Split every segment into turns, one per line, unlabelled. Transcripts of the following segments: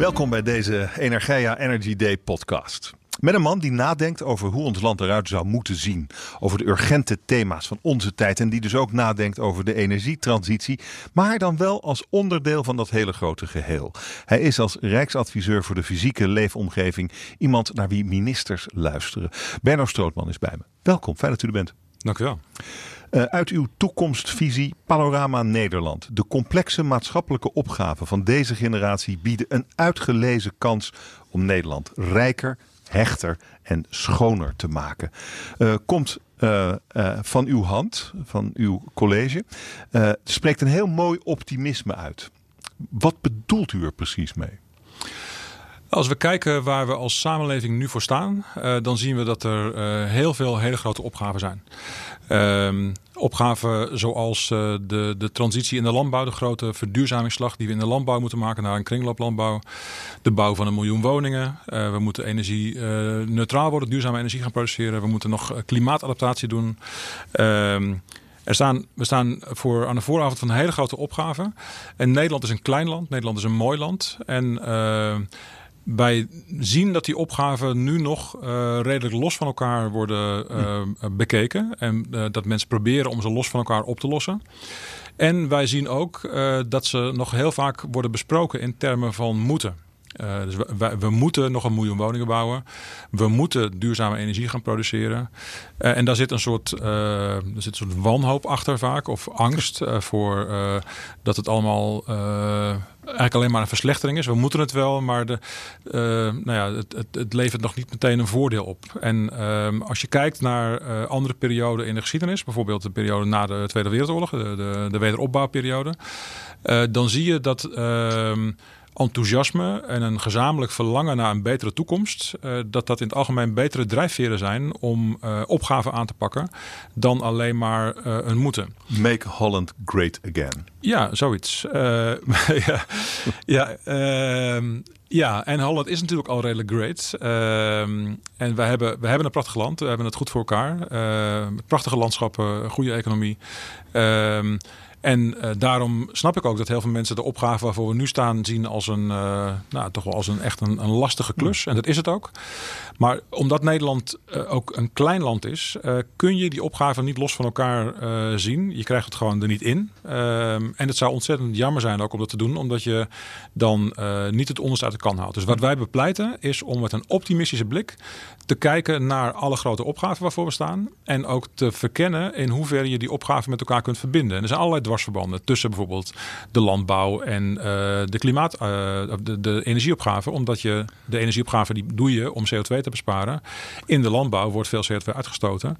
Welkom bij deze Energia Energy Day podcast. Met een man die nadenkt over hoe ons land eruit zou moeten zien. Over de urgente thema's van onze tijd. En die dus ook nadenkt over de energietransitie. Maar dan wel als onderdeel van dat hele grote geheel. Hij is als Rijksadviseur voor de fysieke leefomgeving iemand naar wie ministers luisteren. Berno Strootman is bij me. Welkom, fijn dat u er bent.
Dank u wel.
Uh, uit uw toekomstvisie Panorama Nederland. De complexe maatschappelijke opgaven van deze generatie bieden een uitgelezen kans om Nederland rijker, hechter en schoner te maken. Uh, komt uh, van uw hand, van uw college. spreekt een heel mooi optimisme uit. Wat bedoelt u er precies mee?
Als we kijken waar we als samenleving nu voor staan, uh, dan zien we dat er uh, heel veel hele grote opgaven zijn. Uh, opgaven zoals uh, de, de transitie in de landbouw, de grote verduurzamingsslag die we in de landbouw moeten maken naar een kringlooplandbouw. De bouw van een miljoen woningen. we moeten energie neutraal worden, duurzame energie gaan produceren. We moeten nog klimaatadaptatie doen. Ehm, er staan, we staan voor, aan de vooravond van hele grote opgave. En Nederland is een klein land. Nederland is een mooi land. En wij zien dat die opgaven nu nog uh, redelijk los van elkaar worden uh, bekeken. En uh, dat mensen proberen om ze los van elkaar op te lossen. En wij zien ook dat ze nog heel vaak worden besproken in termen van moeten. Uh, dus we, moeten nog een miljoen woningen bouwen. We moeten duurzame energie gaan produceren. Uh, en daar zit een soort, uh, zit een soort wanhoop achter vaak. Of angst voor dat het allemaal eigenlijk alleen maar een verslechtering is. We moeten het wel, maar de, nou ja, het, het, het, levert nog niet meteen een voordeel op. En ehm, als je kijkt naar andere perioden in de geschiedenis. Bijvoorbeeld de periode na de Tweede Wereldoorlog. De, de, de wederopbouwperiode. dan zie je dat ehm, enthousiasme en een gezamenlijk verlangen naar een betere toekomst, uh, dat dat in het algemeen betere drijfveren zijn om uh, opgaven aan te pakken dan alleen maar uh, een moeten.
Make Holland great again.
Ja, zoiets. ja, ja, ehm, ja, en Holland is natuurlijk al redelijk great. Ehm, en we hebben, we hebben een prachtig land. We hebben het goed voor elkaar. prachtige landschappen, goede economie. Ehm, en uh, daarom snap ik ook dat heel veel mensen de opgave waarvoor we nu staan zien als een, uh, nou, toch wel als een echt een, een, lastige klus. En dat is het ook. Maar omdat Nederland uh, ook een klein land is, kun je die opgave niet los van elkaar zien. Je krijgt het gewoon er niet in. Ehm, en het zou ontzettend jammer zijn ook om dat te doen, omdat je dan niet het onderste uit de kan haalt. Dus wat wij bepleiten is om met een optimistische blik te kijken naar alle grote opgaven waarvoor we staan. En ook te verkennen in hoeverre je die opgaven met elkaar kunt verbinden. En er zijn allerlei dwarsverbanden tussen bijvoorbeeld de landbouw en uh, de klimaat, uh, de, de energieopgave. Omdat je de energieopgave die doe je om CO2 te besparen. In de landbouw wordt veel CO2 uitgestoten.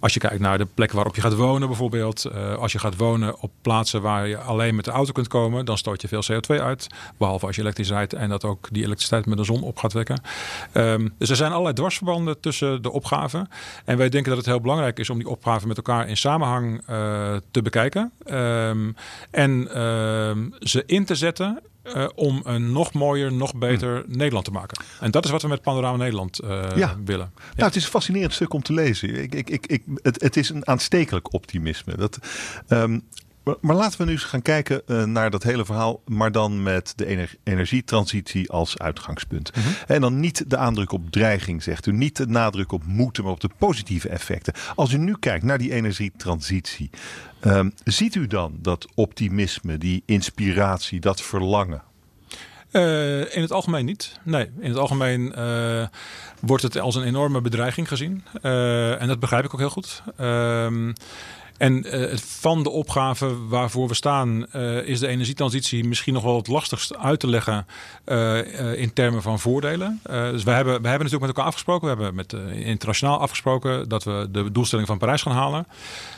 Als je kijkt naar de plekken waarop je gaat wonen bijvoorbeeld. Uh, als je gaat wonen op plaatsen waar je alleen met de auto kunt komen, dan stoot je veel CO2 uit. Behalve als je elektrisch rijdt en dat ook die elektriciteit met de zon op gaat wekken. Um, dus er zijn allerlei dwarsverbanden tussen de opgaven. En wij denken dat het heel belangrijk is om die opgaven met elkaar in samenhang te bekijken. Um, en um, ze in te zetten uh, om een nog mooier, nog beter hmm. Nederland te maken. En dat is wat we met Panorama Nederland uh, ja. willen. Ja.
Nou, het is een fascinerend stuk om te lezen. Ik, ik, ik, ik, het, het is een aanstekelijk optimisme. Dat, um, maar laten we nu eens gaan kijken uh, naar dat hele verhaal, maar dan met de ener energietransitie als uitgangspunt. Mm -hmm. En dan niet de aandruk op dreiging, zegt u, niet de nadruk op moeten, maar op de positieve effecten. Als u nu kijkt naar die energietransitie, um, ziet u dan dat optimisme, die inspiratie, dat verlangen?
Uh, in het algemeen niet. Nee, in het algemeen uh, wordt het als een enorme bedreiging gezien. En dat begrijp ik ook heel goed. Ehm, en uh, van de opgave waarvoor we staan, uh, is de energietransitie misschien nog wel het lastigst uit te leggen uh, in termen van voordelen. dus we hebben, we hebben natuurlijk met elkaar afgesproken, we hebben met internationaal afgesproken dat we de doelstelling van Parijs gaan halen.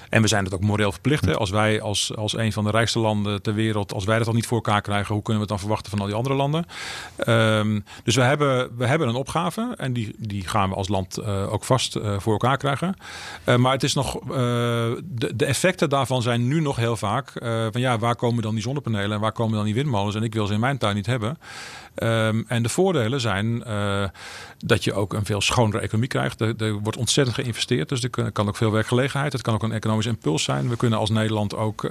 En we zijn het ook moreel verplicht. Hè? Als wij als, als een van de rijkste landen ter wereld, als wij dat al niet voor elkaar krijgen, hoe kunnen we het dan verwachten van al die andere landen? Um, dus we hebben, we hebben een opgave en die, die gaan we als land ook vast voor elkaar krijgen. Maar het is nog, de, de effecten daarvan zijn nu nog heel vaak van ja, waar komen dan die zonnepanelen en waar komen dan die windmolens? En ik wil ze in mijn tuin niet hebben. Ehm, en de voordelen zijn uh, dat je ook een veel schonere economie krijgt. Er, er wordt ontzettend geïnvesteerd, dus er kan ook veel werkgelegenheid. Het kan ook een economisch impuls zijn. We kunnen als Nederland ook uh,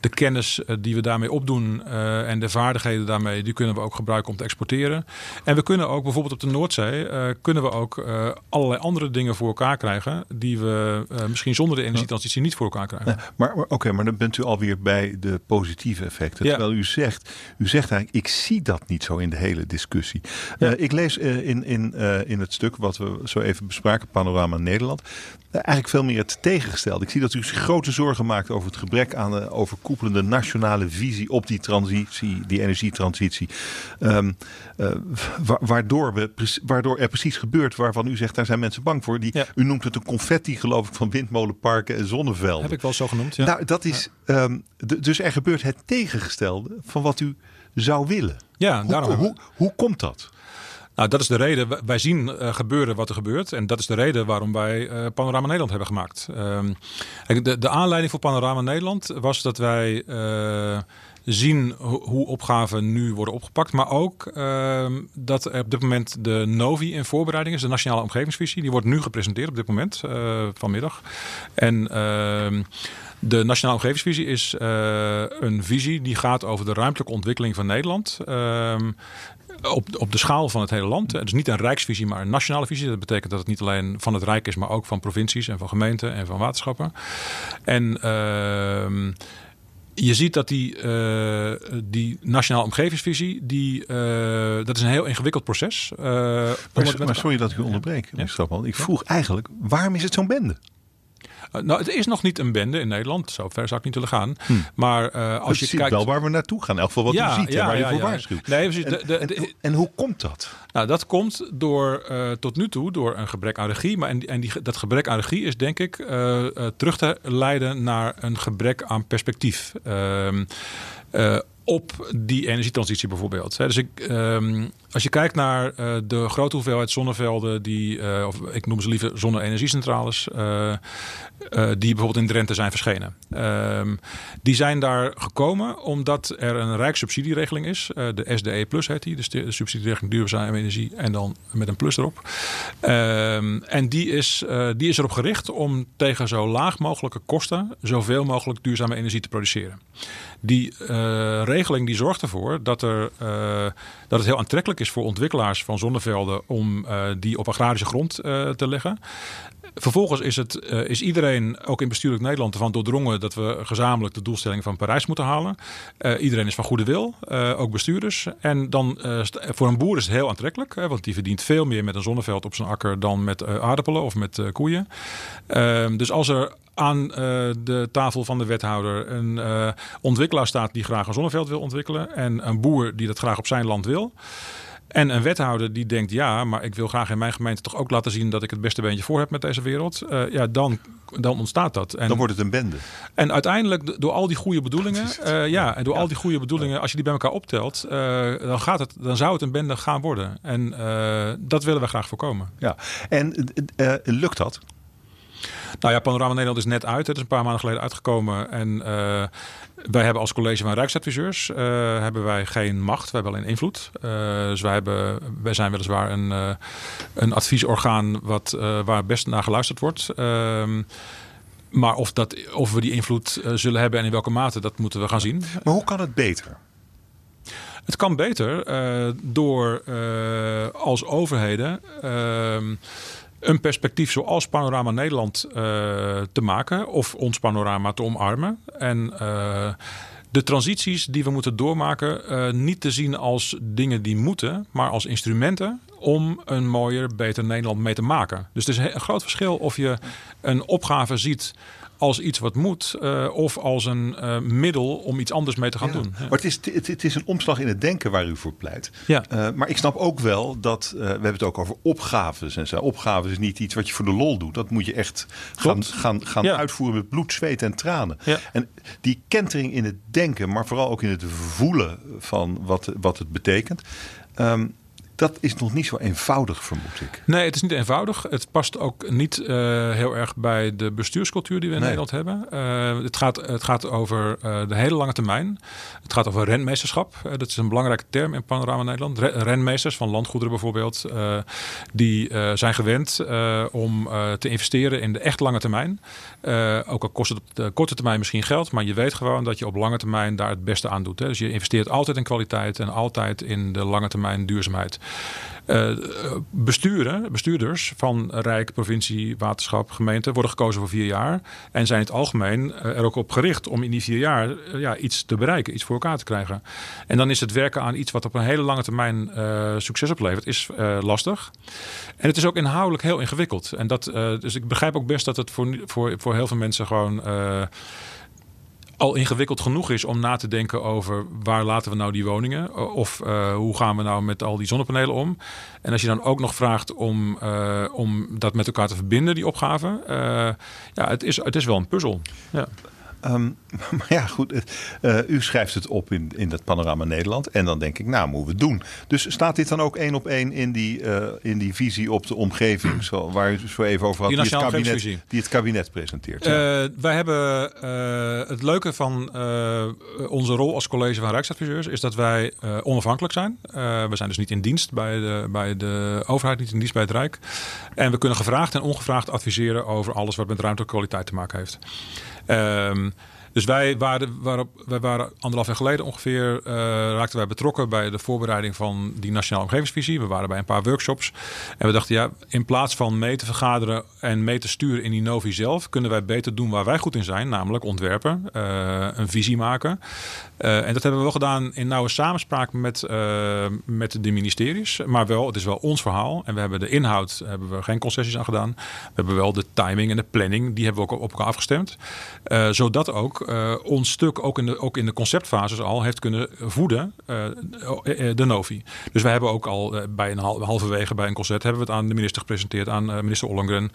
de kennis die we daarmee opdoen uh, en de vaardigheden daarmee, die kunnen we ook gebruiken om te exporteren. En we kunnen ook bijvoorbeeld op de Noordzee, kunnen we ook allerlei andere dingen voor elkaar krijgen die we misschien zonder de energietransitie niet voor elkaar krijgen.
Ja, maar, oké, maar dan bent u alweer bij de positieve effecten. Ja. Terwijl u zegt, u zegt eigenlijk, ik zie dat niet zo in de hele discussie. Ja. Uh, ik lees uh, in, in, uh, in het stuk wat we zo even bespraken, Panorama Nederland, eigenlijk veel meer het tegengestelde. Ik zie dat u zich grote zorgen maakt over het gebrek aan de overkoepelende nationale visie op die transitie, die energietransitie. Um, wa waardoor, we, waardoor er precies gebeurt waarvan u zegt, daar zijn mensen bang voor. Die, ja. U noemt het een confetti, geloof ik, van windmolenparken en zonnevelden.
Heb ik wel zo genoemd. Ja.
Nou, dat is. Um, dus er gebeurt het tegengestelde van wat u zou willen.
Ja,
hoe,
daarom
hoe, hoe komt dat?
Nou, dat is de reden. Wij zien uh, gebeuren wat er gebeurt. En dat is de reden waarom wij uh, Panorama Nederland hebben gemaakt. Um, de, de, aanleiding voor Panorama Nederland was dat wij uh, zien hoe opgaven nu worden opgepakt. Maar ook uh, dat op dit moment de NOVI in voorbereiding is. De Nationale Omgevingsvisie. Die wordt nu gepresenteerd op dit moment, vanmiddag. En ehm, de Nationale Omgevingsvisie is uh, een visie die gaat over de ruimtelijke ontwikkeling van Nederland. Uh, op, op de schaal van het hele land. Het is niet een rijksvisie, maar een nationale visie. Dat betekent dat het niet alleen van het Rijk is, maar ook van provincies en van gemeenten en van waterschappen. En uh, je ziet dat die, uh, die nationale omgevingsvisie, die, uh, dat is een heel ingewikkeld proces. Uh,
maar, maar sorry dat ik u onderbreek, ja? Ik vroeg eigenlijk, waarom is het zo'n bende?
Uh, nou, het is nog niet een bende in Nederland. Zo ver zou ik niet willen gaan. Hm. Maar uh, als
je
ziet kijkt...
wel waar we naartoe gaan. In elk geval wat
ja,
u ziet
ja,
en waar
ja,
je voor waarschuwt.
Nee, precies.
En,
De, de,
en,
de,
en, en hoe komt dat?
Nou, dat komt door uh, tot nu toe door een gebrek aan regie. Maar en, en die, dat gebrek aan regie is denk ik uh, terug te leiden naar een gebrek aan perspectief. Ehm, op die energietransitie bijvoorbeeld. Dus ik, um, als je kijkt naar uh, de grote hoeveelheid zonnevelden, die, uh, of ik noem ze liever zonne-energiecentrales, uh, die bijvoorbeeld in Drenthe zijn verschenen. Um, die zijn daar gekomen omdat er een rijkssubsidieregeling is. de SDE Plus heet die, dus de subsidieregeling duurzame energie en dan met een plus erop. Um, en die is, die is erop gericht om tegen zo laag mogelijke kosten zoveel mogelijk duurzame energie te produceren. Die regeling die zorgt ervoor dat, er, dat het heel aantrekkelijk is is voor ontwikkelaars van zonnevelden om uh, die op agrarische grond uh, te leggen. Vervolgens is, het, uh, is iedereen, ook in bestuurlijk Nederland, ervan doordrongen dat we gezamenlijk de doelstelling van Parijs moeten halen. Iedereen is van goede wil, ook bestuurders. En dan voor een boer is het heel aantrekkelijk, hè, want die verdient veel meer met een zonneveld op zijn akker dan met aardappelen of met koeien. Ehm, dus als er aan de tafel van de wethouder een ontwikkelaar staat die graag een zonneveld wil ontwikkelen en een boer die dat graag op zijn land wil. En een wethouder die denkt, ja, maar ik wil graag in mijn gemeente toch ook laten zien dat ik het beste beentje voor heb met deze wereld. Uh, ja, dan, dan ontstaat dat.
En, dan wordt het een bende.
En uiteindelijk, door al die goede bedoelingen, uh, ja, en door ja. al die goede bedoelingen, als je die bij elkaar optelt, uh, dan, gaat het, dan zou het een bende gaan worden. En dat willen we graag voorkomen.
Ja, en lukt dat?
Nou ja, Panorama Nederland is net uit. Het is een paar maanden geleden uitgekomen. En uh, wij hebben als college van Rijksadviseurs uh, hebben wij geen macht. We hebben alleen invloed. Uh, dus wij, hebben, wij zijn weliswaar een, een adviesorgaan wat, waar best naar geluisterd wordt. Ehm, maar of, dat, of we die invloed zullen hebben en in welke mate, dat moeten we gaan zien.
Maar hoe kan het beter?
Het kan beter door als overheden ehm, een perspectief zoals Panorama Nederland uh, te maken of ons panorama te omarmen. En uh, de transities die we moeten doormaken uh, niet te zien als dingen die moeten, maar als instrumenten om een mooier, beter Nederland mee te maken. Dus het is een groot verschil of je een opgave ziet als iets wat moet uh, of als een uh, middel om iets anders mee te gaan
ja.
doen.
Ja. Maar het is, het, het, is een omslag in het denken waar u voor pleit.
Ja.
Uh, maar ik snap ook wel dat, we hebben het ook over opgaves en zo. Opgaves is niet iets wat je voor de lol doet. Dat moet je echt gaan, gaan, gaan ja. uitvoeren met bloed, zweet en tranen. En die kentering in het denken, maar vooral ook in het voelen van wat, wat het betekent. Um, dat is nog niet zo eenvoudig, vermoed ik.
Nee, het is niet eenvoudig. Het past ook niet uh, heel erg bij de bestuurscultuur die we in nee. Nederland hebben. Uh, het, gaat, het gaat over uh, de hele lange termijn. Het gaat over renmeesterschap. dat is een belangrijke term in Panorama Nederland. Re renmeesters van landgoederen bijvoorbeeld. die zijn gewend om te investeren in de echt lange termijn. ook al kost het op de korte termijn misschien geld. Maar je weet gewoon dat je op lange termijn daar het beste aan doet. Hè. Dus je investeert altijd in kwaliteit en altijd in de lange termijn duurzaamheid. Uh, besturen, bestuurders van Rijk, provincie, waterschap, gemeente worden gekozen voor vier jaar. En zijn in het algemeen uh, er ook op gericht om in die vier jaar uh, ja, iets te bereiken, iets voor elkaar te krijgen. En dan is het werken aan iets wat op een hele lange termijn succes oplevert, is lastig. En het is ook inhoudelijk heel ingewikkeld. En dat, dus ik begrijp ook best dat het voor, voor, voor heel veel mensen gewoon al ingewikkeld genoeg is om na te denken over waar laten we nou die woningen? Of uh, hoe gaan we nou met al die zonnepanelen om? En als je dan ook nog vraagt om, uh, om dat met elkaar te verbinden, die opgave. Uh, ja, het is, het is wel een puzzel. Ja.
Um, maar ja, goed. Uh, u schrijft het op in, in dat panorama Nederland. En dan denk ik, nou, moeten we het doen. Dus staat dit dan ook één op één in die, uh, in die visie op de omgeving, zo, waar u zo even over had, die, die, het, kabinet, die het kabinet presenteert?
Ja. Uh, wij hebben het leuke van onze rol als college van Rijksadviseurs is dat wij onafhankelijk zijn. we zijn dus niet in dienst bij de, bij de overheid, niet in dienst bij het Rijk. En we kunnen gevraagd en ongevraagd adviseren over alles wat met ruimtelijke kwaliteit te maken heeft. Um, dus wij waren, wij waren anderhalf jaar geleden ongeveer, uh, raakten wij betrokken bij de voorbereiding van die Nationale Omgevingsvisie. We waren bij een paar workshops. En we dachten, ja, in plaats van mee te vergaderen en mee te sturen in die Novi zelf, kunnen wij beter doen waar wij goed in zijn, namelijk ontwerpen, uh, een visie maken. Uh, en dat hebben we wel gedaan in nauwe samenspraak met, met de ministeries. Maar wel, het is wel ons verhaal. En we hebben de inhoud, hebben we geen concessies aan gedaan. We hebben wel de timing en de planning, die hebben we ook op elkaar afgestemd. zodat ook ons stuk ook in, de, ook in de conceptfases al heeft kunnen voeden, de Novi. Dus we hebben ook al bij een halverwege bij een concert hebben we het aan de minister gepresenteerd, aan minister Ollongren.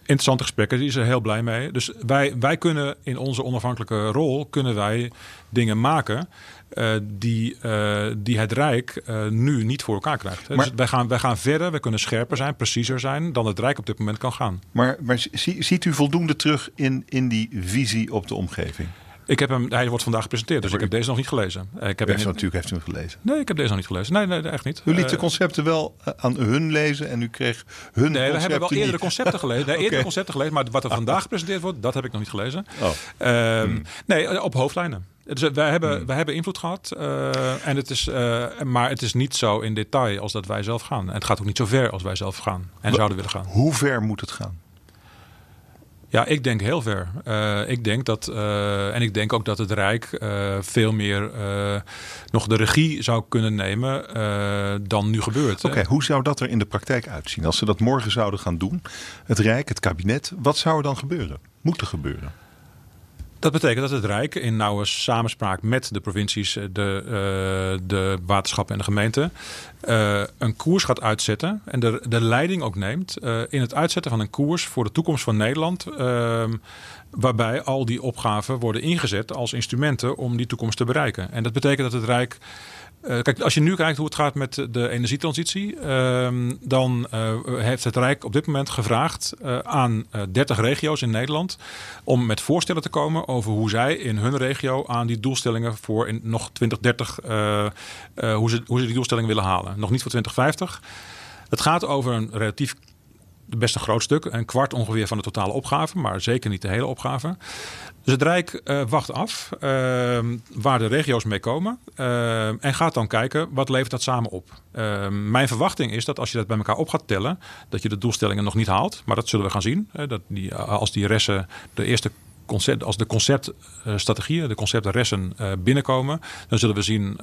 interessante gesprekken, die is er heel blij mee. Dus wij, wij kunnen in onze onafhankelijke rol kunnen wij dingen maken uh, die, uh, die het Rijk uh, nu niet voor elkaar krijgt. Maar, dus wij, gaan, wij gaan verder, we kunnen scherper zijn, preciezer zijn dan het Rijk op dit moment kan gaan.
Maar, maar ziet u voldoende terug in, in die visie op de omgeving?
Ik heb hem, hij wordt vandaag gepresenteerd, dus ik heb deze nog niet gelezen. Ik heb
hem, natuurlijk heeft u hem gelezen.
Nee, ik heb deze nog niet gelezen. Nee, nee echt niet.
U liet de concepten wel aan hun lezen en u kreeg hun
Nee, we hebben wel eerdere concepten gelezen. Nee, okay. eerdere concepten gelezen, maar wat er vandaag gepresenteerd wordt, dat heb ik nog niet gelezen. Oh. Um, hmm. Nee, op hoofdlijnen. Dus wij hebben, hmm. wij hebben invloed gehad. Uh, en het is, uh, maar het is niet zo in detail als dat wij zelf gaan. En het gaat ook niet zo ver als wij zelf gaan en zouden willen gaan.
Hoe ver moet het gaan?
Ja, ik denk heel ver. Uh, ik denk dat, en ik denk ook dat het Rijk veel meer nog de regie zou kunnen nemen dan nu gebeurt.
Oké, hoe zou dat er in de praktijk uitzien? Als ze dat morgen zouden gaan doen, het Rijk, het kabinet, wat zou er dan gebeuren? Moet er gebeuren?
Dat betekent dat het Rijk in nauwe samenspraak met de provincies, eh, de, uh, de waterschappen en de gemeenten uh, een koers gaat uitzetten en de, de leiding ook neemt in het uitzetten van een koers voor de toekomst van Nederland. Uh, waarbij al die opgaven worden ingezet als instrumenten om die toekomst te bereiken. En dat betekent dat het Rijk uh, kijk, als je nu kijkt hoe het gaat met de energietransitie, uh, dan uh, heeft het Rijk op dit moment gevraagd uh, aan 30 regio's in Nederland om met voorstellen te komen over hoe zij in hun regio aan die doelstellingen voor in nog 2030, hoe, ze, hoe ze die doelstellingen willen halen. Nog niet voor 2050. Het gaat over een relatief best een groot stuk. Een kwart ongeveer van de totale opgave, maar zeker niet de hele opgave. Dus het Rijk uh, wacht af uh, waar de regio's mee komen. Uh, en gaat dan kijken wat levert dat samen op. Ehm, mijn verwachting is dat als je dat bij elkaar op gaat tellen, dat je de doelstellingen nog niet haalt. Maar dat zullen we gaan zien. dat die, als die ressen de eerste concept, als de conceptstrategieën, de conceptressen binnenkomen, dan zullen we zien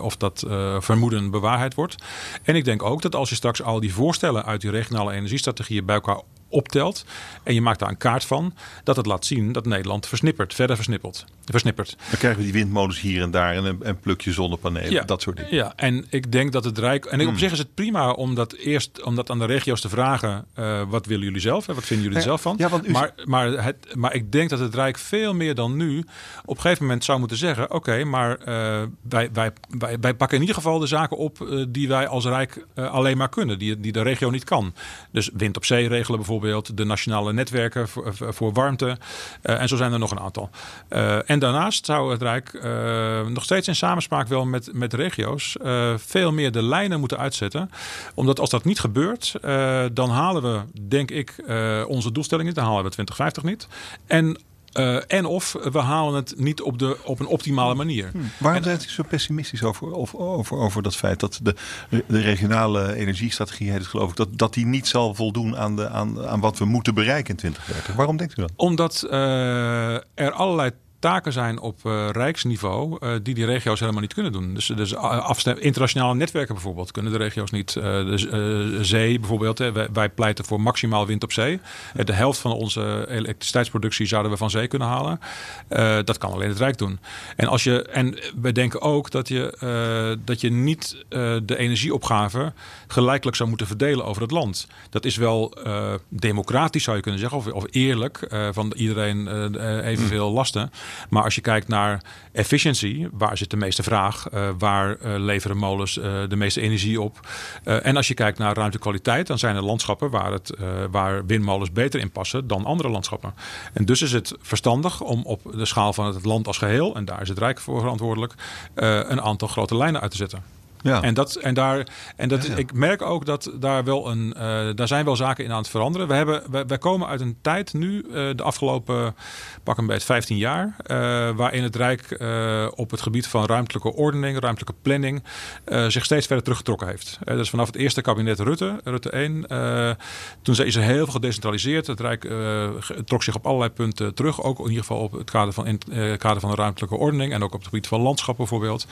of dat vermoeden bewaarheid wordt. En ik denk ook dat als je straks al die voorstellen uit die regionale energiestrategieën bij elkaar optelt en je maakt daar een kaart van, dat het laat zien dat Nederland versnippert, verder versnippert. versnippert.
Dan krijgen we die windmolens hier en daar en een, en plukje zonnepanelen,
Ja.
dat soort dingen.
Ja, en ik denk dat het Rijk. En
Hmm.
op zich is het prima om dat eerst om dat aan de regio's te vragen. eh, wat willen jullie zelf? Hè? Wat vinden jullie er zelf van?
ja, want u-
maar, maar, het, maar ik denk dat het Rijk veel meer dan nu op een gegeven moment zou moeten zeggen: oké, maar eh, wij, wij, wij, wij pakken in ieder geval de zaken op eh, die wij als Rijk alleen maar kunnen, die, die de regio niet kan. Dus wind op zee regelen bijvoorbeeld, de nationale netwerken voor, voor warmte. eh, en zo zijn er nog een aantal. Eh, en daarnaast zou het Rijk eh, nog steeds in samenspraak wel met, met regio's eh, veel meer de lijnen moeten uitzetten. Omdat als dat niet gebeurt, eh, dan halen we, denk ik, eh, onze doelstelling niet. Dan halen we 2050 niet. En, eh, en of we halen het niet op, de, op een optimale manier.
Waarom zijn ze zo pessimistisch over, over, over, over dat feit dat de, de regionale energiestrategie, heet het geloof ik, dat, dat die niet zal voldoen aan, de, aan, aan wat we moeten bereiken in 2030? Waarom denkt u dat?
Omdat eh, er allerlei taken zijn op eh, rijksniveau eh, die die regio's helemaal niet kunnen doen. Dus, dus afstem, internationale netwerken bijvoorbeeld kunnen de regio's niet. Eh, de eh, zee bijvoorbeeld, hè. Wij, wij pleiten voor maximaal wind op zee. Eh, de helft van onze elektriciteitsproductie zouden we van zee kunnen halen. Eh, dat kan alleen het Rijk doen. En, als je, en we denken ook dat je, eh, dat je niet eh, de energieopgave gelijkelijk zou moeten verdelen over het land. Dat is wel eh, democratisch zou je kunnen zeggen, of, of eerlijk, eh, van iedereen eh, eh, evenveel lasten. Maar als je kijkt naar efficiency, waar zit de meeste vraag? Eh, waar eh, leveren molens eh, de meeste energie op? En als je kijkt naar ruimtekwaliteit, dan zijn er landschappen waar, het, waar windmolens beter in passen dan andere landschappen. En dus is het verstandig om op de schaal van het land als geheel, en daar is het Rijk voor verantwoordelijk, een aantal grote lijnen uit te zetten.
Ja.
En, dat, en, daar, en dat,
Ja, ja.
ik merk ook dat daar wel een, eh, daar zijn wel zaken in aan het veranderen. We hebben, wij, wij komen uit een tijd nu, eh, de afgelopen pak een beetje 15 jaar, eh, waarin het Rijk op het gebied van ruimtelijke ordening, ruimtelijke planning, zich steeds verder teruggetrokken heeft. Dus vanaf het eerste kabinet Rutte, Rutte 1, eh, toen is er heel veel gedecentraliseerd. Het Rijk trok zich op allerlei punten terug, ook in ieder geval op het kader van, in, kader van de ruimtelijke ordening en ook op het gebied van landschap bijvoorbeeld.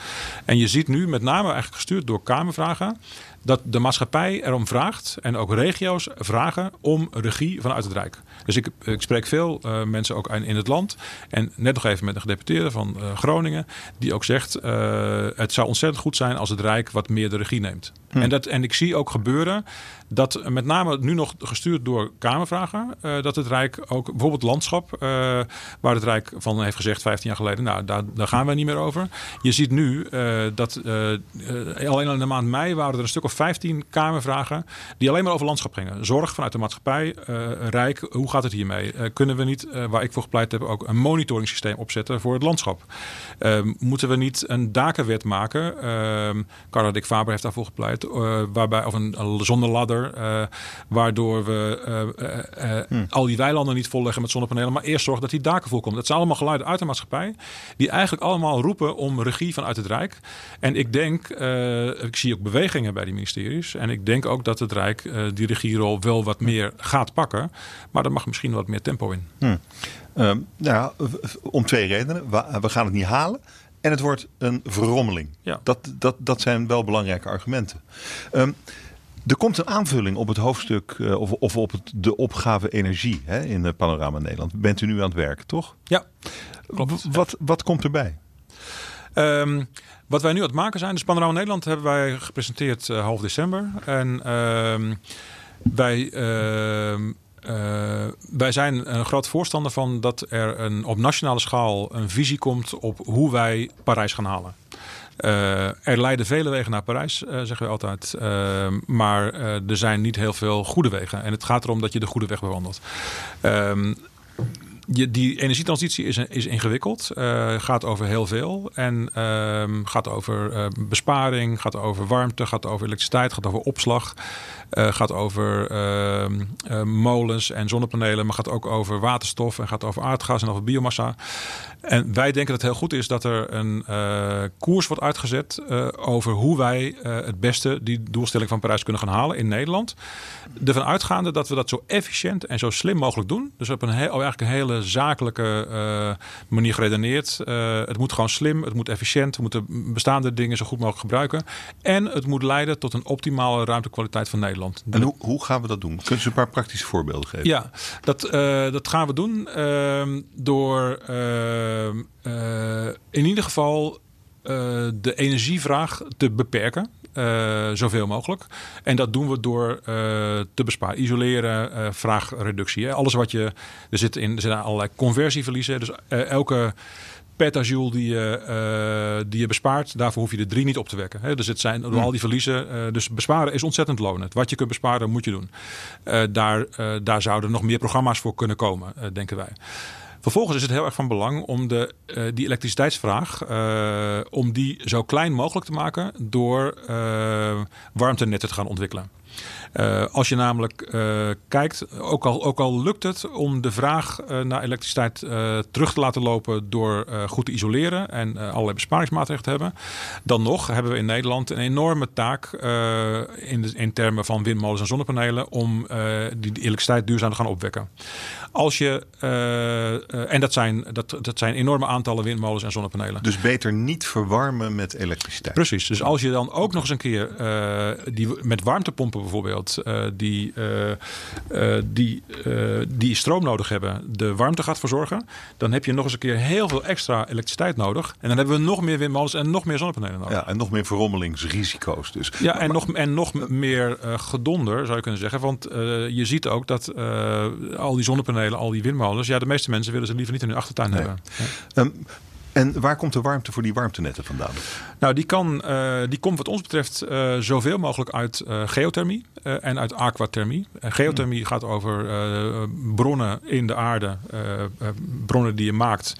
En je ziet nu met name eigenlijk gestuurd door Kamervragen dat de maatschappij erom vraagt en ook regio's vragen om regie vanuit het Rijk. Dus ik, ik spreek veel eh, mensen ook in in het land en net nog even met een gedeputeerde van eh, Groningen die ook zegt eh, het zou ontzettend goed zijn als het Rijk wat meer de regie neemt. En, dat, en ik zie ook gebeuren dat met name nu nog gestuurd door Kamervragen, dat het Rijk ook bijvoorbeeld landschap, waar het Rijk van heeft gezegd 15 jaar geleden, nou daar, daar gaan we niet meer over. Je ziet nu dat alleen al in de maand mei waren er een stuk of 15 Kamervragen die alleen maar over landschap gingen. Zorg vanuit de maatschappij, eh, Rijk, hoe gaat het hiermee? Eh, kunnen we niet, eh, waar ik voor gepleit heb, ook een monitoringsysteem opzetten voor het landschap? Moeten we niet een dakenwet maken? Carla Dick Faber heeft daarvoor gepleit, waarbij of een, een zonneladder, eh, waardoor we eh, al die weilanden niet volleggen met zonnepanelen, maar eerst zorgen dat die daken volkomen. Dat zijn allemaal geluiden uit de maatschappij, die eigenlijk allemaal roepen om regie vanuit het Rijk. En ik denk, ik zie ook bewegingen bij die ministeries, en ik denk ook dat het Rijk eh, die regierol wel wat meer gaat pakken, maar er mag misschien wat meer tempo in.
Ehm, nou, om twee redenen. We, we gaan het niet halen. En het wordt een verrommeling.
Ja.
Dat, dat, dat zijn wel belangrijke argumenten. Ehm, er komt een aanvulling op het hoofdstuk eh, of, of op het, de opgave energie hè, in Panorama Nederland. Bent u nu aan het werken, toch?
Ja, klopt.
Wat, wat komt erbij?
Ehm, wat wij nu aan het maken zijn, dus Panorama Nederland hebben wij gepresenteerd eh, half december. En ehm, wij, ehm, eh, wij zijn een groot voorstander van dat er een, op nationale schaal een visie komt op hoe wij Parijs gaan halen. Eh, er leiden vele wegen naar Parijs, zeggen we altijd. Maar er zijn niet heel veel goede wegen. En het gaat erom dat je de goede weg bewandelt. Die energietransitie is, is ingewikkeld. eh, gaat over heel veel. En ehm, gaat over eh, besparing, gaat over warmte, gaat over elektriciteit, gaat over opslag. eh, gaat over ehm, eh, molens en zonnepanelen, maar gaat ook over waterstof en gaat over aardgas en over biomassa. En wij denken dat het heel goed is dat er een koers wordt uitgezet over hoe wij het beste die doelstelling van Parijs kunnen gaan halen in Nederland. Ervan uitgaande dat we dat zo efficiënt en zo slim mogelijk doen. Dus op een, heel, eigenlijk een hele zakelijke manier geredeneerd. het moet gewoon slim, het moet efficiënt, we moeten bestaande dingen zo goed mogelijk gebruiken. En het moet leiden tot een optimale ruimtekwaliteit van Nederland.
En hoe, hoe gaan we dat doen? Kun je een paar praktische voorbeelden geven?
Ja, dat, dat gaan we doen ehm, door Ehm, eh, in ieder geval eh, de energievraag te beperken. Uh, zoveel mogelijk. En dat doen we door te besparen. Isoleren, vraagreductie. Hè. Alles wat je. Er zitten in er zitten allerlei conversieverliezen. Dus elke petajoule die je, die je bespaart, daarvoor hoef je de drie niet op te wekken. Hè. Dus het zijn door al die verliezen. dus besparen is ontzettend lonend. Wat je kunt besparen, moet je doen. daar, daar zouden nog meer programma's voor kunnen komen, denken wij. Vervolgens is het heel erg van belang om de, uh, die elektriciteitsvraag uh, om die zo klein mogelijk te maken door uh, warmtenetten te gaan ontwikkelen. Uh, als je namelijk uh, kijkt, ook al, ook al lukt het om de vraag uh, naar elektriciteit terug te laten lopen door goed te isoleren en allerlei besparingsmaatregelen te hebben, dan nog hebben we in Nederland een enorme taak in, de, in termen van windmolens en zonnepanelen om die, die elektriciteit duurzaam te gaan opwekken. Als je, en dat zijn, dat, dat zijn enorme aantallen windmolens en zonnepanelen.
Dus beter niet verwarmen met elektriciteit.
Precies. Dus als je dan ook nog eens een keer die, met warmtepompen bijvoorbeeld uh, die, uh, die, die stroom nodig hebben, de warmte gaat verzorgen, dan heb je nog eens een keer heel veel extra elektriciteit nodig. En dan hebben we nog meer windmolens en nog meer zonnepanelen nodig.
Ja, en nog meer verrommelingsrisico's dus.
Ja, en, nog, en nog meer gedonder zou je kunnen zeggen. Want je ziet ook dat al die zonnepanelen, al die windmolens, ja, de meeste mensen willen ze liever niet in hun achtertuin hebben. Ja.
Um, en waar komt de warmte voor die warmtenetten vandaan?
Nou, die, kan, uh, die komt wat ons betreft uh, zoveel mogelijk uit uh, geothermie en uit aquathermie. geothermie hmm. gaat over bronnen in de aarde, bronnen die je maakt,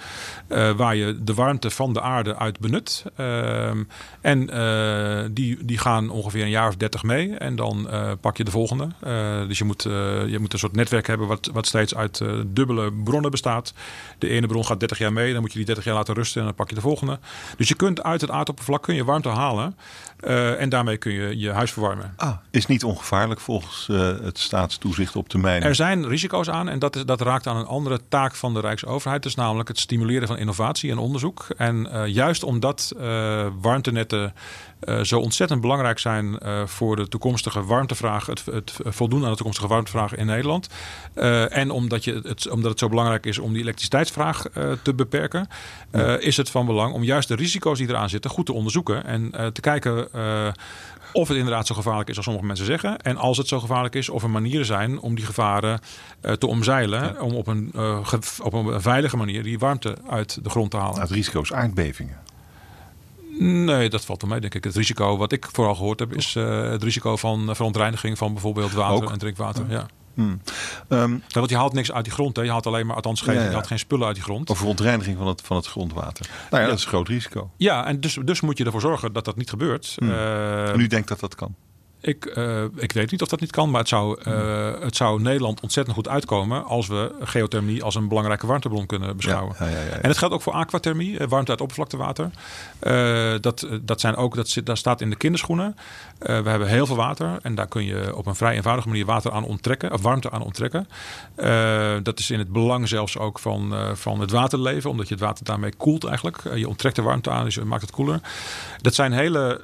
waar je de warmte van de aarde uit benut. Ehm, en die, die gaan ongeveer een jaar of dertig mee en dan pak je de volgende. dus je moet, je moet een soort netwerk hebben wat, wat steeds uit dubbele bronnen bestaat. De ene bron gaat 30 jaar mee, dan moet je die 30 jaar laten rusten en dan pak je de volgende. Dus je kunt uit het aardoppervlak kun je warmte halen uh, en daarmee kun je je huis verwarmen.
Ah, is niet ongevaarlijk volgens uh, het staatstoezicht op termijn.
Er zijn risico's aan en dat, is, dat raakt aan een andere taak van de Rijksoverheid. Dus namelijk het stimuleren van innovatie en onderzoek. En uh, juist omdat warmtenetten uh, zo ontzettend belangrijk zijn uh, voor de toekomstige warmtevraag, het, het, voldoen aan de toekomstige warmtevraag in Nederland. Uh, en omdat, je het, omdat het zo belangrijk is om die elektriciteitsvraag te beperken, ja. is het van belang om juist de risico's die eraan zitten goed te onderzoeken en te kijken of het inderdaad zo gevaarlijk is als sommige mensen zeggen. En als het zo gevaarlijk is, of er manieren zijn om die gevaren uh, te omzeilen. Ja. Om op een, uh, op een veilige manier die warmte uit de grond te halen.
Het risico is aardbevingen.
Nee, dat valt er mee, denk ik. Het risico wat ik vooral gehoord heb, is uh, het risico van verontreiniging van bijvoorbeeld water Ook. en drinkwater. Ja. Hmm. Um, ja, want je haalt niks uit die grond. Hè. Je haalt alleen maar, althans geen, ja, ja. je haalt geen spullen uit die grond.
Of verontreiniging van het, van het grondwater. Nou ja, dat is een groot risico.
Ja, en dus, dus moet je ervoor zorgen dat dat niet gebeurt.
Hmm. Uh, en u denkt dat dat kan?
Ik, uh, ik weet niet of dat niet kan, maar het zou, uh, het zou Nederland ontzettend goed uitkomen als we geothermie als een belangrijke warmtebron kunnen beschouwen. Ja, ja, ja, en het geldt ook voor aquathermie, eh, warmte uit oppervlaktewater. Uh, dat, dat, zijn ook, dat, zit, dat staat in de kinderschoenen. We hebben heel veel water en daar kun je op een vrij eenvoudige manier water aan onttrekken, of warmte aan onttrekken. dat is in het belang zelfs ook van, van het waterleven, omdat je het water daarmee koelt eigenlijk. je onttrekt de warmte aan, dus je maakt het koeler. Dat zijn hele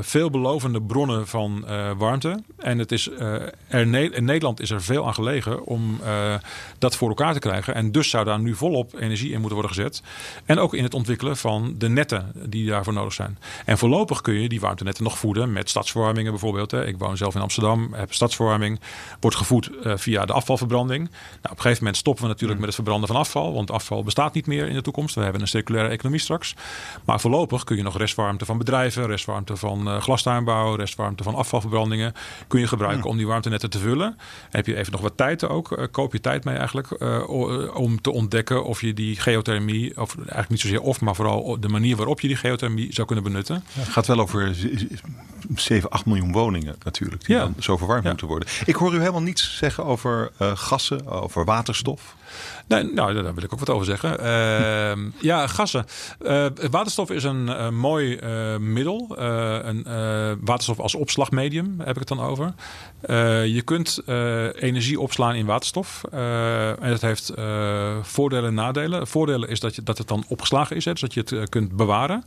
veelbelovende bronnen van warmte. En het is, in Nederland is er veel aan gelegen om dat voor elkaar te krijgen. En dus zou daar nu volop energie in moeten worden gezet. En ook in het ontwikkelen van de netten die daarvoor nodig zijn. En voorlopig kun je die warmtenetten nog voeden met stadsverwarmingen bijvoorbeeld. Hè. Ik woon zelf in Amsterdam, heb stadsverwarming. Wordt gevoed via de afvalverbranding. Nou, op een gegeven moment stoppen we natuurlijk mm. met het verbranden van afval. Want afval bestaat niet meer in de toekomst. We hebben een circulaire economie straks. Maar voorlopig kun je nog restwarmte van bedrijven, restwarmte van glastuinbouw, restwarmte van afval afvalverbrandingen kun je gebruiken om die warmtenetten te vullen. Heb je even nog wat tijd ook, uh, koop je tijd mee eigenlijk, uh, om te ontdekken of je die geothermie, of eigenlijk niet zozeer of, maar vooral de manier waarop je die geothermie zou kunnen benutten.
Het gaat wel over 7, 8 miljoen woningen natuurlijk, die ja. dan zo verwarmd ja. moeten worden. Ik hoor u helemaal niets zeggen over uh, gassen, over waterstof.
Nee, nou, daar wil ik ook wat over zeggen. Ehm, ja, gassen. Uh, waterstof is een mooi middel. een, waterstof als opslagmedium heb ik het dan over. je kunt energie opslaan in waterstof. en dat heeft voordelen en nadelen. Voordelen is dat, je, dat het dan opgeslagen is, hè, dus dat je het kunt bewaren.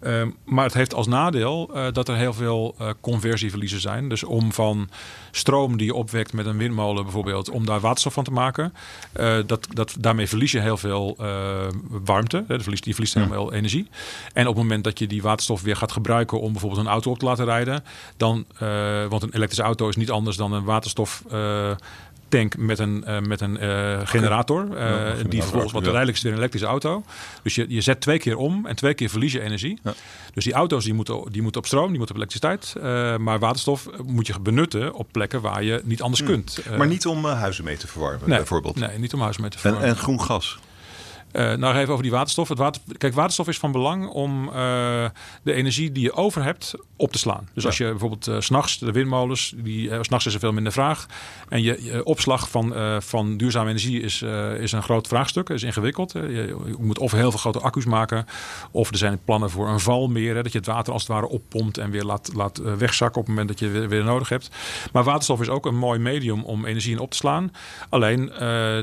Ehm, maar het heeft als nadeel uh, dat er heel veel uh, conversieverliezen zijn. Dus om van stroom die je opwekt met een windmolen bijvoorbeeld, om daar waterstof van te maken, uh, dat, dat, daarmee verlies je heel veel warmte. Hè, verliest, je verliest heel veel energie. En op het moment dat je die waterstof weer gaat gebruiken om bijvoorbeeld een auto op te laten rijden, dan, want een elektrische auto is niet anders dan een waterstof tank met een, uh, met een uh, generator. Uh, die vervolgens wat uiteindelijk is een elektrische auto. Dus je, je zet twee keer om en twee keer verlies je energie. Ja. Dus die auto's die moeten, die moeten op stroom, die moeten op elektriciteit. maar waterstof moet je benutten op plekken waar je niet anders hmm. kunt.
maar niet om huizen mee te verwarmen,
nee,
bijvoorbeeld?
Nee, niet om huizen mee te verwarmen.
En, en groen gas?
Uh, nou, even over die waterstof. Het water, kijk, waterstof is van belang om uh, de energie die je over hebt op te slaan. Dus als je bijvoorbeeld uh, s'nachts, de windmolens, die, uh, s'nachts is er veel minder vraag. En je, je opslag van, van duurzame energie is, is een groot vraagstuk, is ingewikkeld. Je, je, moet of heel veel grote accu's maken, of er zijn plannen voor een valmeer. Hè, dat je het water als het ware oppompt en weer laat, laat wegzakken op het moment dat je weer, weer nodig hebt. Maar waterstof is ook een mooi medium om energie in op te slaan. Alleen,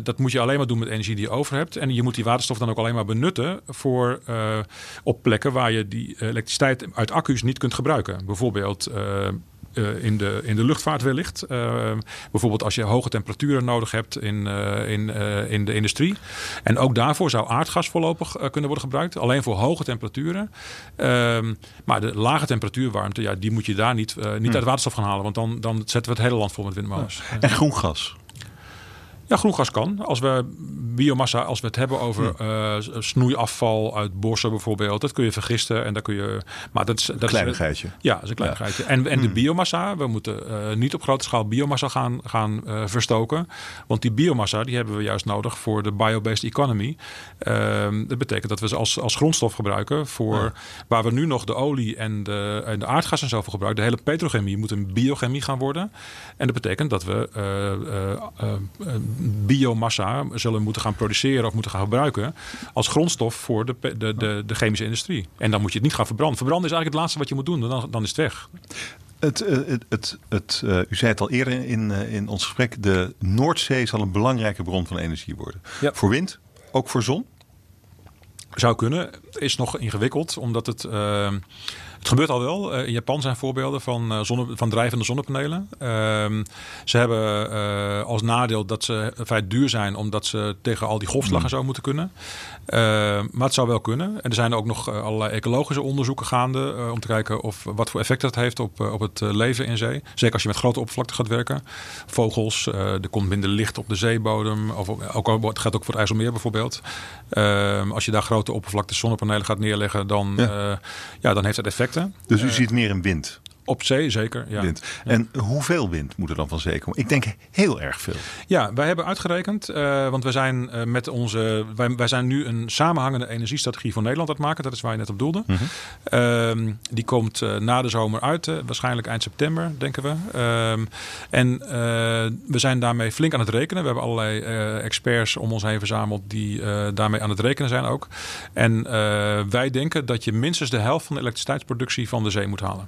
dat moet je alleen maar doen met energie die je over hebt. En je moet die waterstof waterstof dan ook alleen maar benutten voor, uh, op plekken waar je die elektriciteit uit accu's niet kunt gebruiken. Bijvoorbeeld uh, uh, in, de, in de luchtvaart wellicht. bijvoorbeeld als je hoge temperaturen nodig hebt in, in, in de industrie. En ook daarvoor zou aardgas voorlopig kunnen worden gebruikt. Alleen voor hoge temperaturen. Ehm, maar de lage temperatuurwarmte, ja, die moet je daar niet, niet hmm. uit waterstof gaan halen. Want dan, dan zetten we het hele land vol met windmolens.
En groen gas?
Ja, groen gas kan. Als we biomassa, als we het hebben over uh, snoeiafval uit bossen bijvoorbeeld, dat kun je vergisten en daar kun je.
Maar dat is dat kleinigheidje.
Is, ja, dat is een kleinigheidje. Ja. En, en de hmm. biomassa, we moeten uh, niet op grote schaal biomassa gaan, gaan uh, verstoken. Want die biomassa die hebben we juist nodig voor de biobased economy. Ehm, dat betekent dat we ze als, als grondstof gebruiken voor ja. waar we nu nog de olie en de, en de aardgas en zo voor gebruiken. De hele petrochemie moet een biochemie gaan worden. En dat betekent dat we biomassa zullen moeten gaan produceren of moeten gaan gebruiken als grondstof voor de, de, de, de chemische industrie. En dan moet je het niet gaan verbranden. Verbranden is eigenlijk het laatste wat je moet doen, dan, dan is het weg.
Het, eh, het, het, het, uh, u zei het al eerder in, uh, in ons gesprek, de Noordzee zal een belangrijke bron van energie worden. Ja. Voor wind, ook voor zon?
Zou kunnen. Is nog ingewikkeld, omdat het. Uh, het gebeurt al wel. Uh, in Japan zijn voorbeelden van, uh, zonne, van drijvende zonnepanelen. Uh, ze hebben uh, als nadeel dat ze vrij duur zijn, omdat ze tegen al die golfslag mm. en zo moeten kunnen. Ehm, maar het zou wel kunnen. En er zijn ook nog allerlei ecologische onderzoeken gaande om te kijken of wat voor effect dat heeft op, op het leven in zee. Zeker als je met grote oppervlakte gaat werken. Vogels, er komt minder licht op de zeebodem. Of ook, het gaat ook voor het IJsselmeer bijvoorbeeld. Ehm, als je daar grote oppervlakte zonnepanelen gaat neerleggen, dan, ja. ja dan heeft dat effect.
Dus u ziet meer in wind?
Op zee zeker, ja.
Wind. En hoeveel wind moet er dan van zee komen? Ik denk heel erg veel.
Ja, wij hebben uitgerekend, uh, want we zijn uh, met onze, wij, wij zijn nu een samenhangende energiestrategie voor Nederland aan het maken. Dat is waar je net op doelde. Mm -hmm. uh, die komt eh, na de zomer uit, waarschijnlijk eind september, denken we. Ehm, en we zijn daarmee flink aan het rekenen. We hebben allerlei experts om ons heen verzameld die daarmee aan het rekenen zijn ook. En wij denken dat je minstens de helft van de elektriciteitsproductie van de zee moet halen.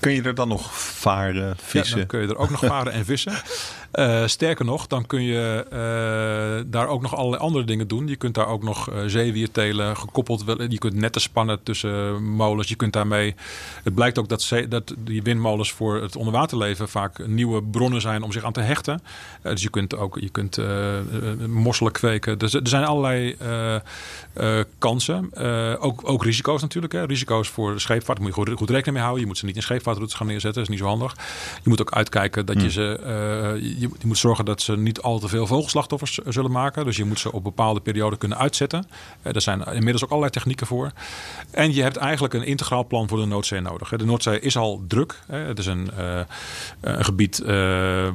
Kun je er dan nog varen, vissen? Ja,
dan kun je er ook nog varen en vissen. Uh, sterker nog, dan kun je uh, daar ook nog allerlei andere dingen doen. Je kunt daar ook nog uh, zeewiertelen gekoppeld. Je kunt netten spannen tussen molens. Je kunt daarmee. Het blijkt ook dat, zee, dat die windmolens voor het onderwaterleven vaak nieuwe bronnen zijn om zich aan te hechten. dus je kunt ook je kunt, mosselen kweken. Dus er zijn allerlei kansen. ook, ook risico's natuurlijk. Hè. Risico's voor de scheepvaart. Daar moet je goed, goed rekening mee houden. Je moet ze niet in scheepvaartroutes gaan neerzetten. Dat is niet zo handig. Je moet ook uitkijken dat je hmm. ze je, je, moet zorgen dat ze niet al te veel vogelslachtoffers zullen maken. Dus je moet ze op bepaalde perioden kunnen uitzetten. Uh, er zijn inmiddels ook allerlei technieken voor. En je hebt eigenlijk een integraal plan voor de Noordzee nodig. De Noordzee is al druk. Het is een, uh, een gebied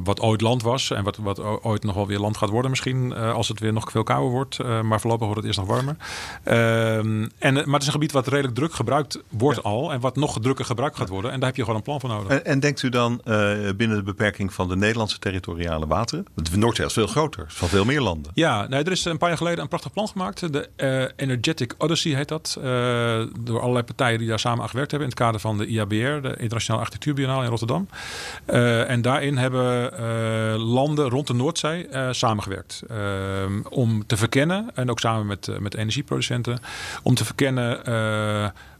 wat ooit land was. En wat, wat ooit nog wel weer land gaat worden misschien. als het weer nog veel kouder wordt. maar voorlopig wordt het eerst nog warmer. Ehm, en, maar het is een gebied wat redelijk druk gebruikt wordt al. En wat nog drukker gebruikt gaat worden. En daar heb je gewoon een plan voor nodig.
En, en denkt u dan binnen de beperking van de Nederlandse territorie boreale wateren. De Noordzee is veel groter, van veel meer landen.
Ja, nee, er is een paar jaar geleden een prachtig plan gemaakt. De uh, Energetic Odyssey heet dat. Uh, door allerlei partijen die daar samen aan gewerkt hebben in het kader van de IABR, de Internationale Architectuurbiennale in Rotterdam. Uh, en daarin hebben landen rond de Noordzee samengewerkt. om te verkennen, en ook samen met, met energieproducenten, om te verkennen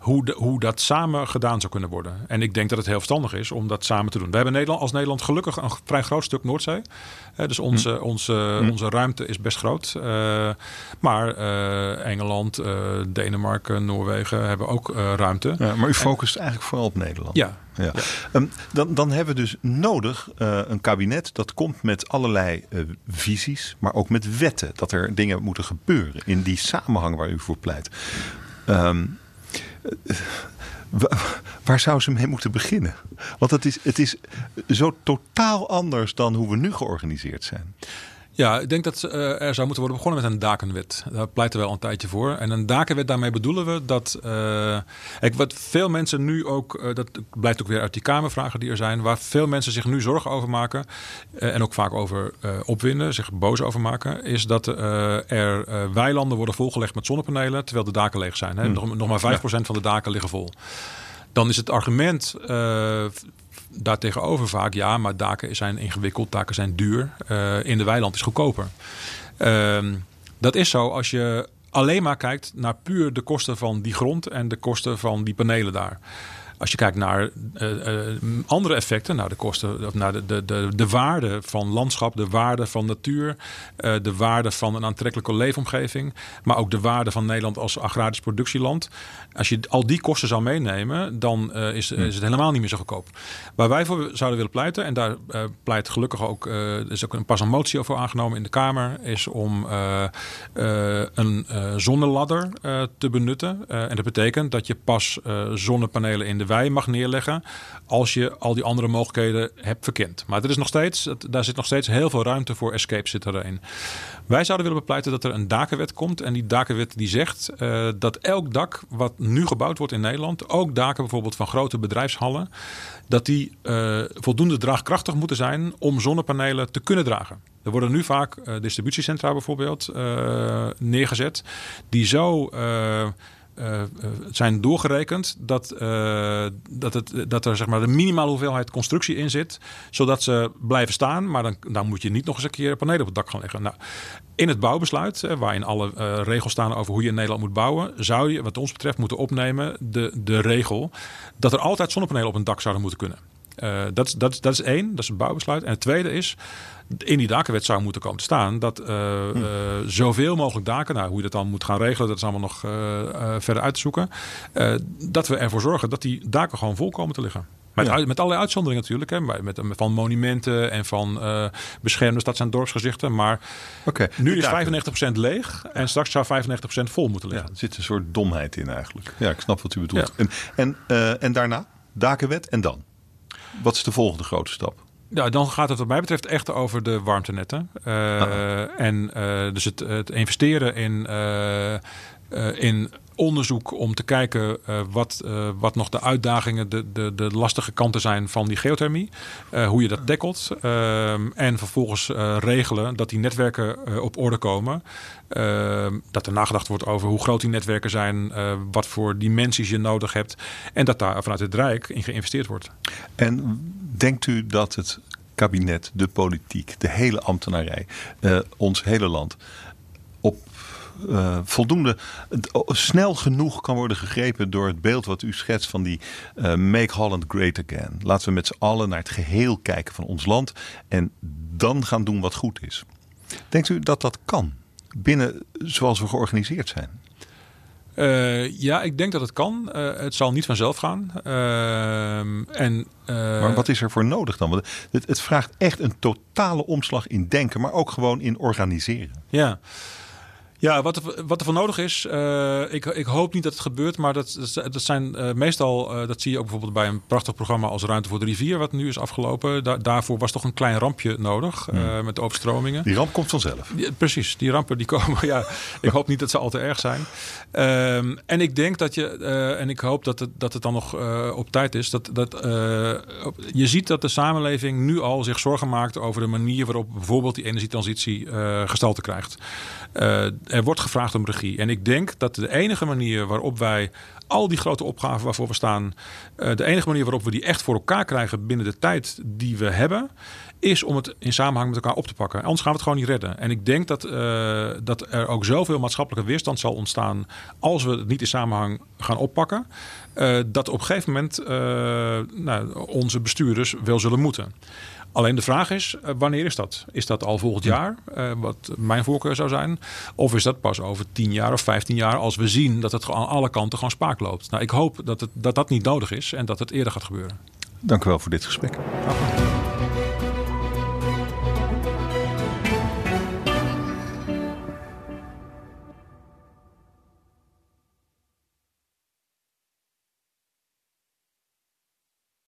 hoe, de, hoe dat samen gedaan zou kunnen worden. En ik denk dat het heel verstandig is om dat samen te doen. We hebben Nederland, als Nederland gelukkig een vrij groot stuk Noordzee. dus onze, hm. onze, hm. onze ruimte is best groot. Uh, maar uh, Engeland, uh, Denemarken, Noorwegen hebben ook ruimte.
Ja, maar u focust eigenlijk vooral op Nederland.
Ja.
ja. Um, dan, dan hebben we dus nodig een kabinet dat komt met allerlei visies, maar ook met wetten. Dat er dingen moeten gebeuren in die samenhang waar u voor pleit. Um, waar zou ze mee moeten beginnen? Want het is, het is zo totaal anders dan hoe we nu georganiseerd zijn.
Ja, ik denk dat uh, er zou moeten worden begonnen met een dakenwet. Daar pleiten we al een tijdje voor. En een dakenwet, daarmee bedoelen we dat. Uh, wat veel mensen nu ook. Uh, dat blijkt ook weer uit die Kamervragen die er zijn. Waar veel mensen zich nu zorgen over maken. en ook vaak over opwinden, zich boos over maken. Is dat er weilanden worden volgelegd met zonnepanelen. terwijl de daken leeg zijn. Hè? Hmm. Nog, nog, maar 5% van de daken liggen vol. Dan is het argument daartegenover vaak, ja, maar daken zijn ingewikkeld, daken zijn duur. Uh, in de weiland is goedkoper. Uh, dat is zo als je alleen maar kijkt naar puur de kosten van die grond en de kosten van die panelen daar. Als je kijkt naar uh, uh, andere effecten, naar de kosten, of naar de, de, de, de waarde van landschap, de waarde van natuur, uh, de waarde van een aantrekkelijke leefomgeving, maar ook de waarde van Nederland als agrarisch productieland. Als je al die kosten zou meenemen, dan is, is het helemaal niet meer zo goedkoop. Waar wij voor zouden willen pleiten, en daar pleit gelukkig ook, er is ook een, pas een motie over aangenomen in de Kamer, is om een zonneladder te benutten. en dat betekent dat je pas zonnepanelen in de wij mag neerleggen als je al die andere mogelijkheden hebt verkend. Maar er is nog steeds, daar zit nog steeds heel veel ruimte voor escape zit erin. Wij zouden willen bepleiten dat er een dakenwet komt. En die dakenwet die zegt uh, dat elk dak wat nu gebouwd wordt in Nederland, ook daken bijvoorbeeld van grote bedrijfshallen, dat die uh, voldoende draagkrachtig moeten zijn om zonnepanelen te kunnen dragen. Er worden nu vaak uh, distributiecentra bijvoorbeeld neergezet die zo uh, zijn doorgerekend dat, uh, dat, het, dat er zeg maar, de minimale hoeveelheid constructie in zit, zodat ze blijven staan. Maar dan, dan moet je niet nog eens een keer panelen op het dak gaan leggen. Nou, in het bouwbesluit, waarin alle regels staan over hoe je in Nederland moet bouwen, zou je, wat ons betreft, moeten opnemen de, de regel dat er altijd zonnepanelen op een dak zouden moeten kunnen. Dat, dat, dat is één, dat is een bouwbesluit. En het tweede is, in die dakenwet zou moeten komen te staan dat uh, hm. uh, zoveel mogelijk daken, nou, hoe je dat dan moet gaan regelen, dat is allemaal nog verder uit te zoeken. dat we ervoor zorgen dat die daken gewoon vol komen te liggen. Met, ja. met allerlei uitzonderingen natuurlijk. Hè, met, van monumenten en van uh, beschermde stads- en dorpsgezichten. Maar okay. nu is 95% leeg en straks zou 95% vol moeten liggen.
Ja, er zit een soort domheid in eigenlijk. Ja, ik snap wat u bedoelt. Ja. En, en, uh, en daarna? Dakenwet en dan? Wat is de volgende grote stap?
Ja, dan gaat het wat mij betreft echt over de warmtenetten. Uh, en uh, dus het, het, investeren in, uh, in onderzoek om te kijken uh, wat, uh, wat nog de uitdagingen, de, de, de lastige kanten zijn van die geothermie. Uh, hoe je dat tackelt. en vervolgens regelen dat die netwerken op orde komen. dat er nagedacht wordt over hoe groot die netwerken zijn. wat voor dimensies je nodig hebt. En dat daar vanuit het Rijk in geïnvesteerd wordt.
En denkt u dat het kabinet, de politiek, de hele ambtenarij, ons hele land uh, voldoende snel genoeg kan worden gegrepen door het beeld wat u schetst van die uh, Make Holland Great Again. Laten we met z'n allen naar het geheel kijken van ons land en dan gaan doen wat goed is. Denkt u dat dat kan binnen zoals we georganiseerd zijn?
Uh, ja, ik denk dat het kan. Uh, het zal niet vanzelf gaan. Uh, en,
maar wat is er voor nodig dan? Want het, het, vraagt echt een totale omslag in denken, maar ook gewoon in organiseren.
Ja. Ja, wat er, wat er voor nodig is, uh, ik, ik hoop niet dat het gebeurt, maar dat, dat zijn uh, meestal, uh, dat zie je ook bijvoorbeeld bij een prachtig programma als Ruimte voor de Rivier, wat nu is afgelopen. Da daarvoor was toch een klein rampje nodig hmm. met overstromingen.
Die ramp komt vanzelf.
Ja, precies, die rampen die komen. ja, ik hoop niet dat ze al te erg zijn. Um, en ik denk dat je, en ik hoop dat het, dat het dan nog op tijd is, dat, dat je ziet dat de samenleving nu al zich zorgen maakt over de manier waarop bijvoorbeeld die energietransitie gestalte krijgt er wordt gevraagd om regie. En ik denk dat de enige manier waarop wij al die grote opgaven waarvoor we staan, uh, de enige manier waarop we die echt voor elkaar krijgen binnen de tijd die we hebben, is om het in samenhang met elkaar op te pakken. Anders gaan we het gewoon niet redden. En ik denk dat, uh, dat er ook zoveel maatschappelijke weerstand zal ontstaan als we het niet in samenhang gaan oppakken, uh, dat op een gegeven moment nou, onze bestuurders wel zullen moeten. Alleen de vraag is, eh, wanneer is dat? Is dat al volgend jaar, uh, wat mijn voorkeur zou zijn? Of is dat pas over 10 jaar of 15 jaar als we zien dat het aan alle kanten gewoon spaak loopt? Nou, ik hoop dat, het, dat dat niet nodig is en dat het eerder gaat gebeuren.
Dank u wel voor dit gesprek.